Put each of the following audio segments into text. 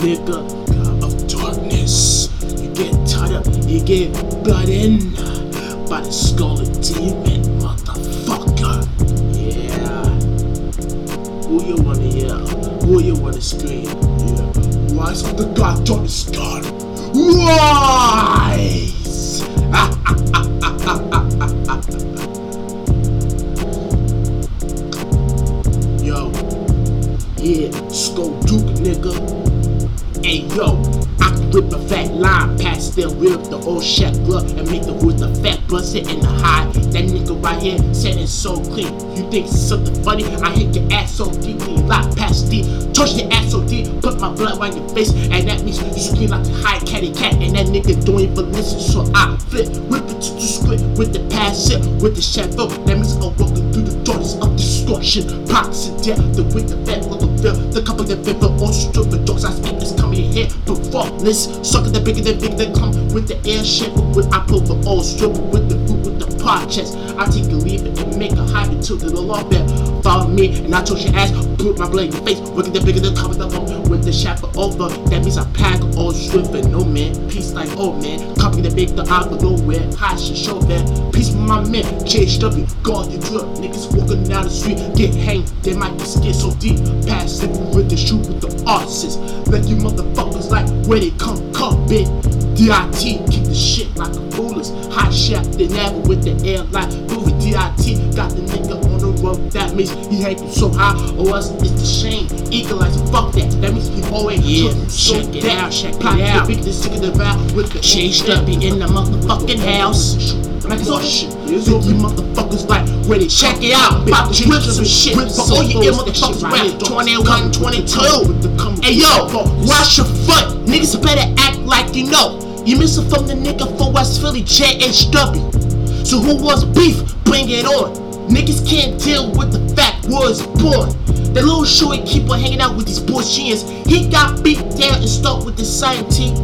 nigga of darkness. You get tied up, you get blood in by the scarlet demon, motherfucker. Yeah. Who you wanna yell? Who you wanna scream? Yeah. Rise of the God, darkness God. Rise! Yo, yeah, Skull Duke, nigga. Hey, yo, I can rip a fat line past their rib, the old glove, and make the wood the fat bust it in the high. That nigga right here it's so clean. You think something funny? I hit your ass so deeply, lock past deep, touch your ass so deep, put my blood on your face, and that means you scream like a high catty cat, and that nigga don't even listen. So I flip, whip it to the script with the pass it, with the shadow. That means I'm walking through the doors of distortion, of death, the with the fat the fill, the couple that fit the all strip, the dogs I speak is coming here to faultless, sucking the bigger than bigger that come with the air shit, with I pull the old strip with the food with the pot chest. I take a leave and make a hide until the law bear. Me and I touch your ass, put my blade in your face, wicked the bigger than cover the phone? With the shaper over. That means I pack all strip and no man, peace like old man, copy the big the eye for nowhere, high shit show that. Peace with my man, JHW, guard your drip, niggas walking down the street, get hanged, they might be scared. So deep, pass it with the shoot with the artists, let you motherfuckers like where they come, come bitch. DIT kick the shit like a foolish. Hot chef they never with the air like movie DIT got the nigga on the road that means he you so high or else it's the shame equalizer fuck that that means he always Yeah, took so check it that. out, check it Pop the out. big the sick of the vibe with the Changed up in the motherfucking house. like oh shit, so you motherfuckers like they Check it out, pop the whips and shit. whips For all you that motherfuckers rap here, 21, come with the 22. come with the come Hey yo, the wash your foot. Niggas better act like you know. You missing from the nigga from West Philly, JHW. So who wants beef? Bring it on. Niggas can't deal with the fact was born. That little shorty keep on hanging out with these bullshits. He got beat down and stuck with the scientist.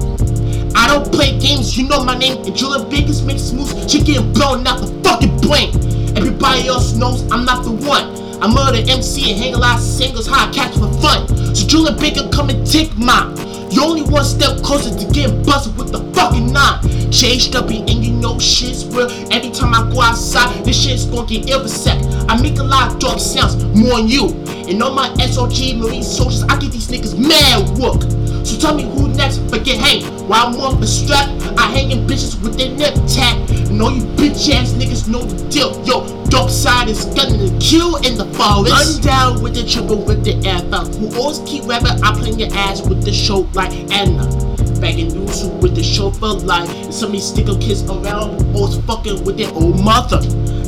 I don't play games, you know my name. And Julia Vegas makes moves, she getting blown out the fucking brain. Everybody else knows I'm not the one. I'm murder MC and hang a lot of singles, how I catch for fun. So Julia Baker, come and take mine. You only one step closer to getting busted with the fucking nine. JHW and you know shit's real. Every time I go outside, this shit's gonna get for sec. I make a lot of dark sounds, more on you. And all my SOG Marine soldiers, I get these niggas mad work. So tell me who next, but get hang. While I'm on the strap, I hangin' bitches with their neck tag. And all you bitch ass niggas know the deal. Yo, dark side is gonna kill in the forest. I'm down with the triple with the FM. Who always keep rapping, I play your ass with the show like Anna. Bagging news who with the chauffeur life. And some of these sticker kids around always fucking with their old mother.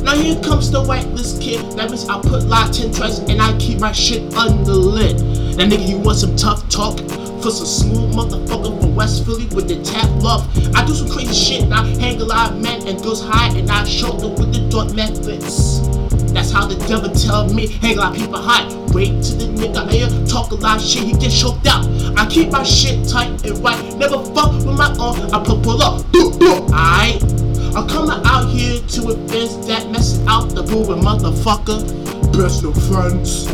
Now here comes the whitelist kid. That means I put like 10 tracks and I keep my shit under lid. That nigga, you want some tough talk? For some smooth motherfucker from West Philly with the tap love. I do some crazy shit and I hang a lot of men and girls high and I shoulder with the dark methods. That's how the devil tell me, hang a lot of people high. Wait till the nigga here talk a lot of shit, he get choked out. I keep my shit tight and right, never fuck with my own. I pull pull up, do do, aight. I'm coming out here to events that mess out the moving motherfucker. Best no friends.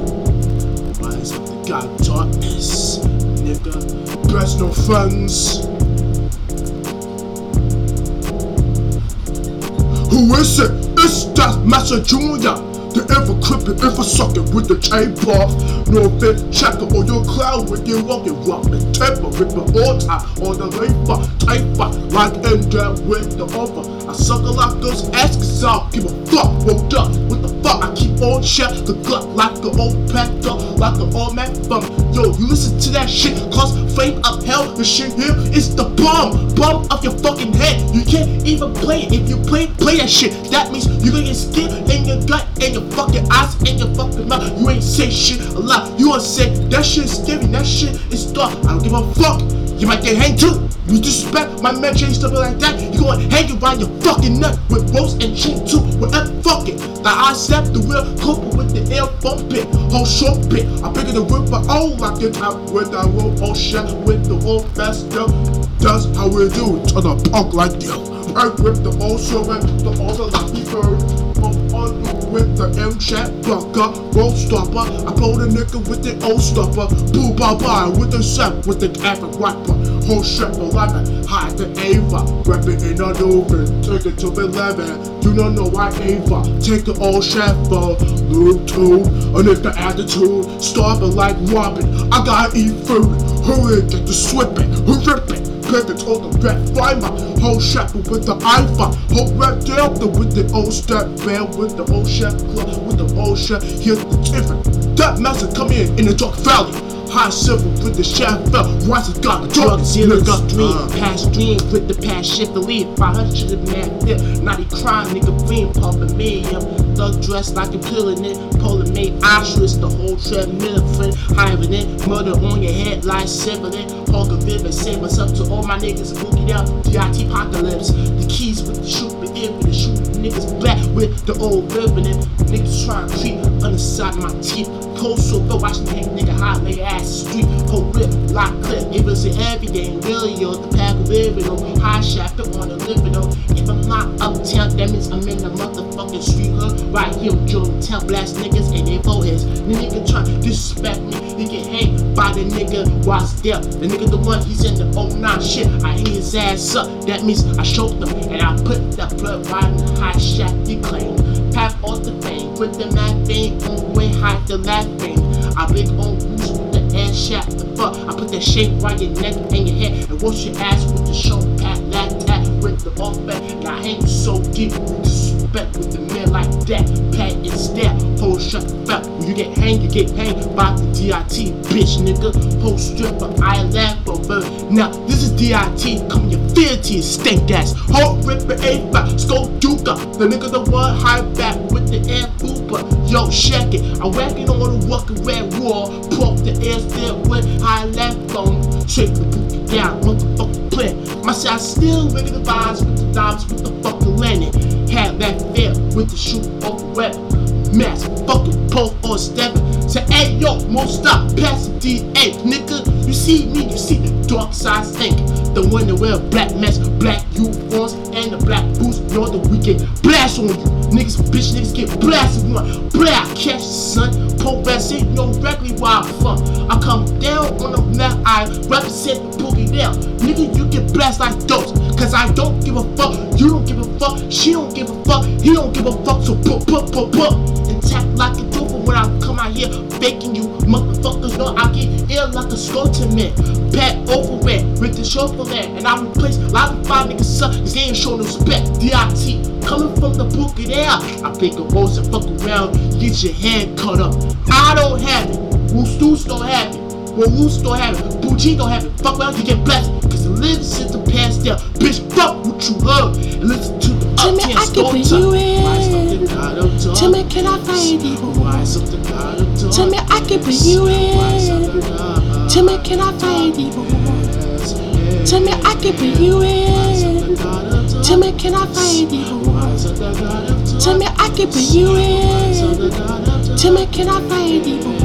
Rise of the God darkness, nigga. No friends. Who is it? It's that Master Junior. The ever crippin', ever suckin' with the chain off. No fit checker on your cloud with your walking rock and temper, rippin' all time on the tight fight, like in there with the over. I suck a lot those ass out, give a fuck. Woke up, what the on shit, the gut like the old panther, like the old man from. Yo, you listen to that shit, cause flame up hell, the shit here is the bomb, bomb of your fucking head. You can't even play it. If you play, play that shit. That means you gonna skin in your gut and your fucking eyes and your fucking mouth. You ain't say shit a lot. You wanna say that shit is scary, that shit is dark. I don't give a fuck. You might get hanged too. You disrespect my man Jay stuff like that. You gonna hang around your fucking neck with ropes and chain too. Whatever, fuck it. The I step the real couple with the air bump it. Whole short bit. I bigger the whip, but oh, I get out with that rope. Oh shit, with the old yo. That's how we do it to the punk like yo. I rip the old show the other lucky bird. With the M chat bunker, roll stopper. I blow the nigga with the old stopper. Boo ba ba with the set with the African rapper. Whole shit for eleven, hide the Ava. Rapping in the Newman, take it to eleven. You don't know why Ava. Take the old chef for two. And if the attitude, starving like Robin. I gotta eat food. Hurry, get the swipping, rip it. Pivot on the red fiber, whole shepherd with the iPhone, whole red delta with the old step band, with the old chef club, with the old chef, here's the different. That master come in in the dark valley. High silver with the chef fell, once it got the Drug dealers, dream, Uh, past dream, with the past shit to leave. 500 man fit, naughty crime, nigga green, pumping medium. Thug dressed like a pillin' it, pulling made altruist, the whole treadmill friend, hiving it, murder on your head, like sibling, Hulk vivid, say what's up to all my niggas, booking out, DIT apocalypse, the keys with the shoot, with the old ribbon, niggas trying to creep underside my teeth, cold so go watch the hang nigga high, lay ass street, whole rip, lock clip, it was in everything, really, yo, the pack of living, oh, high shaft on the living, oh, if I'm not uptown, that means I'm in the motherfucking street hood, right here, Joe, tell blast niggas and they foreheads, the nigga try to disrespect me, he get hanged by the nigga. While still, the nigga the one, he's in the 09 shit, I hit his ass up, that means I showed them, and I put that blood right in the high shaft, he claimed, pack off the fame, put the mad thing on way high the laughing, I fuck, I put that shape right your neck and your head, and wash your ass with the show pat, that tat, with the off back, and I hang so deep, disrespect with the man like that, pat instead, whole shut up, when you get hanged, you get hanged by the DIT, bitch nigga, whole stripper, I laugh over, now this is DIT, come your fealty, stink ass, whole ripper, A5, skull duka, the nigga the one high back with the air yo, check it, I'm whacking on the walking red wall, poke the air still with high left on, shake the boot down, motherfucking plan, my side still ringing the vibes with the dimes with the fucking landing, had that fear with the shoot off web, mask, fucking pole or stepping. Say, hey yo, most stop, pass the DA, nigga. You see me, you see the dark side stink. The one that wear black masks, black uniforms, and the black boots. Know that we get blast on you. Niggas, bitch, niggas get blasted one. Black catch the sun. Pope rest ain't no regularly where from. I come down on the map, I represent the boogie down. Nigga, you get blessed like those. Cause I don't give a fuck, you don't give a fuck, she don't give a fuck, he don't give a fuck, so put, put, put, put. Tap like a doofus when I come out here faking you. Motherfuckers know I get ill like a skeleton man. Pat over it with the chauffeur there. And I replace a lot of five niggas suck, cause they ain't show no respect. DIT, coming from the book of air. I pick a rose and fuck around, get your head cut up. I don't have it, Woostus don't have it. Well, Woos don't have it, Bougie don't have it. Fuck around, you get blessed. Cause the living since the past there. Bitch, fuck what you heard. And listen to the Tell me I can talk. you in. Why something got up talk? Tell me, can I find you? Why something got up talk? Tell me I can put you in. me, can I find you? Tell me I can put you in. Tell me, can I find you? Tell I can put you in. Tell me, can I find you?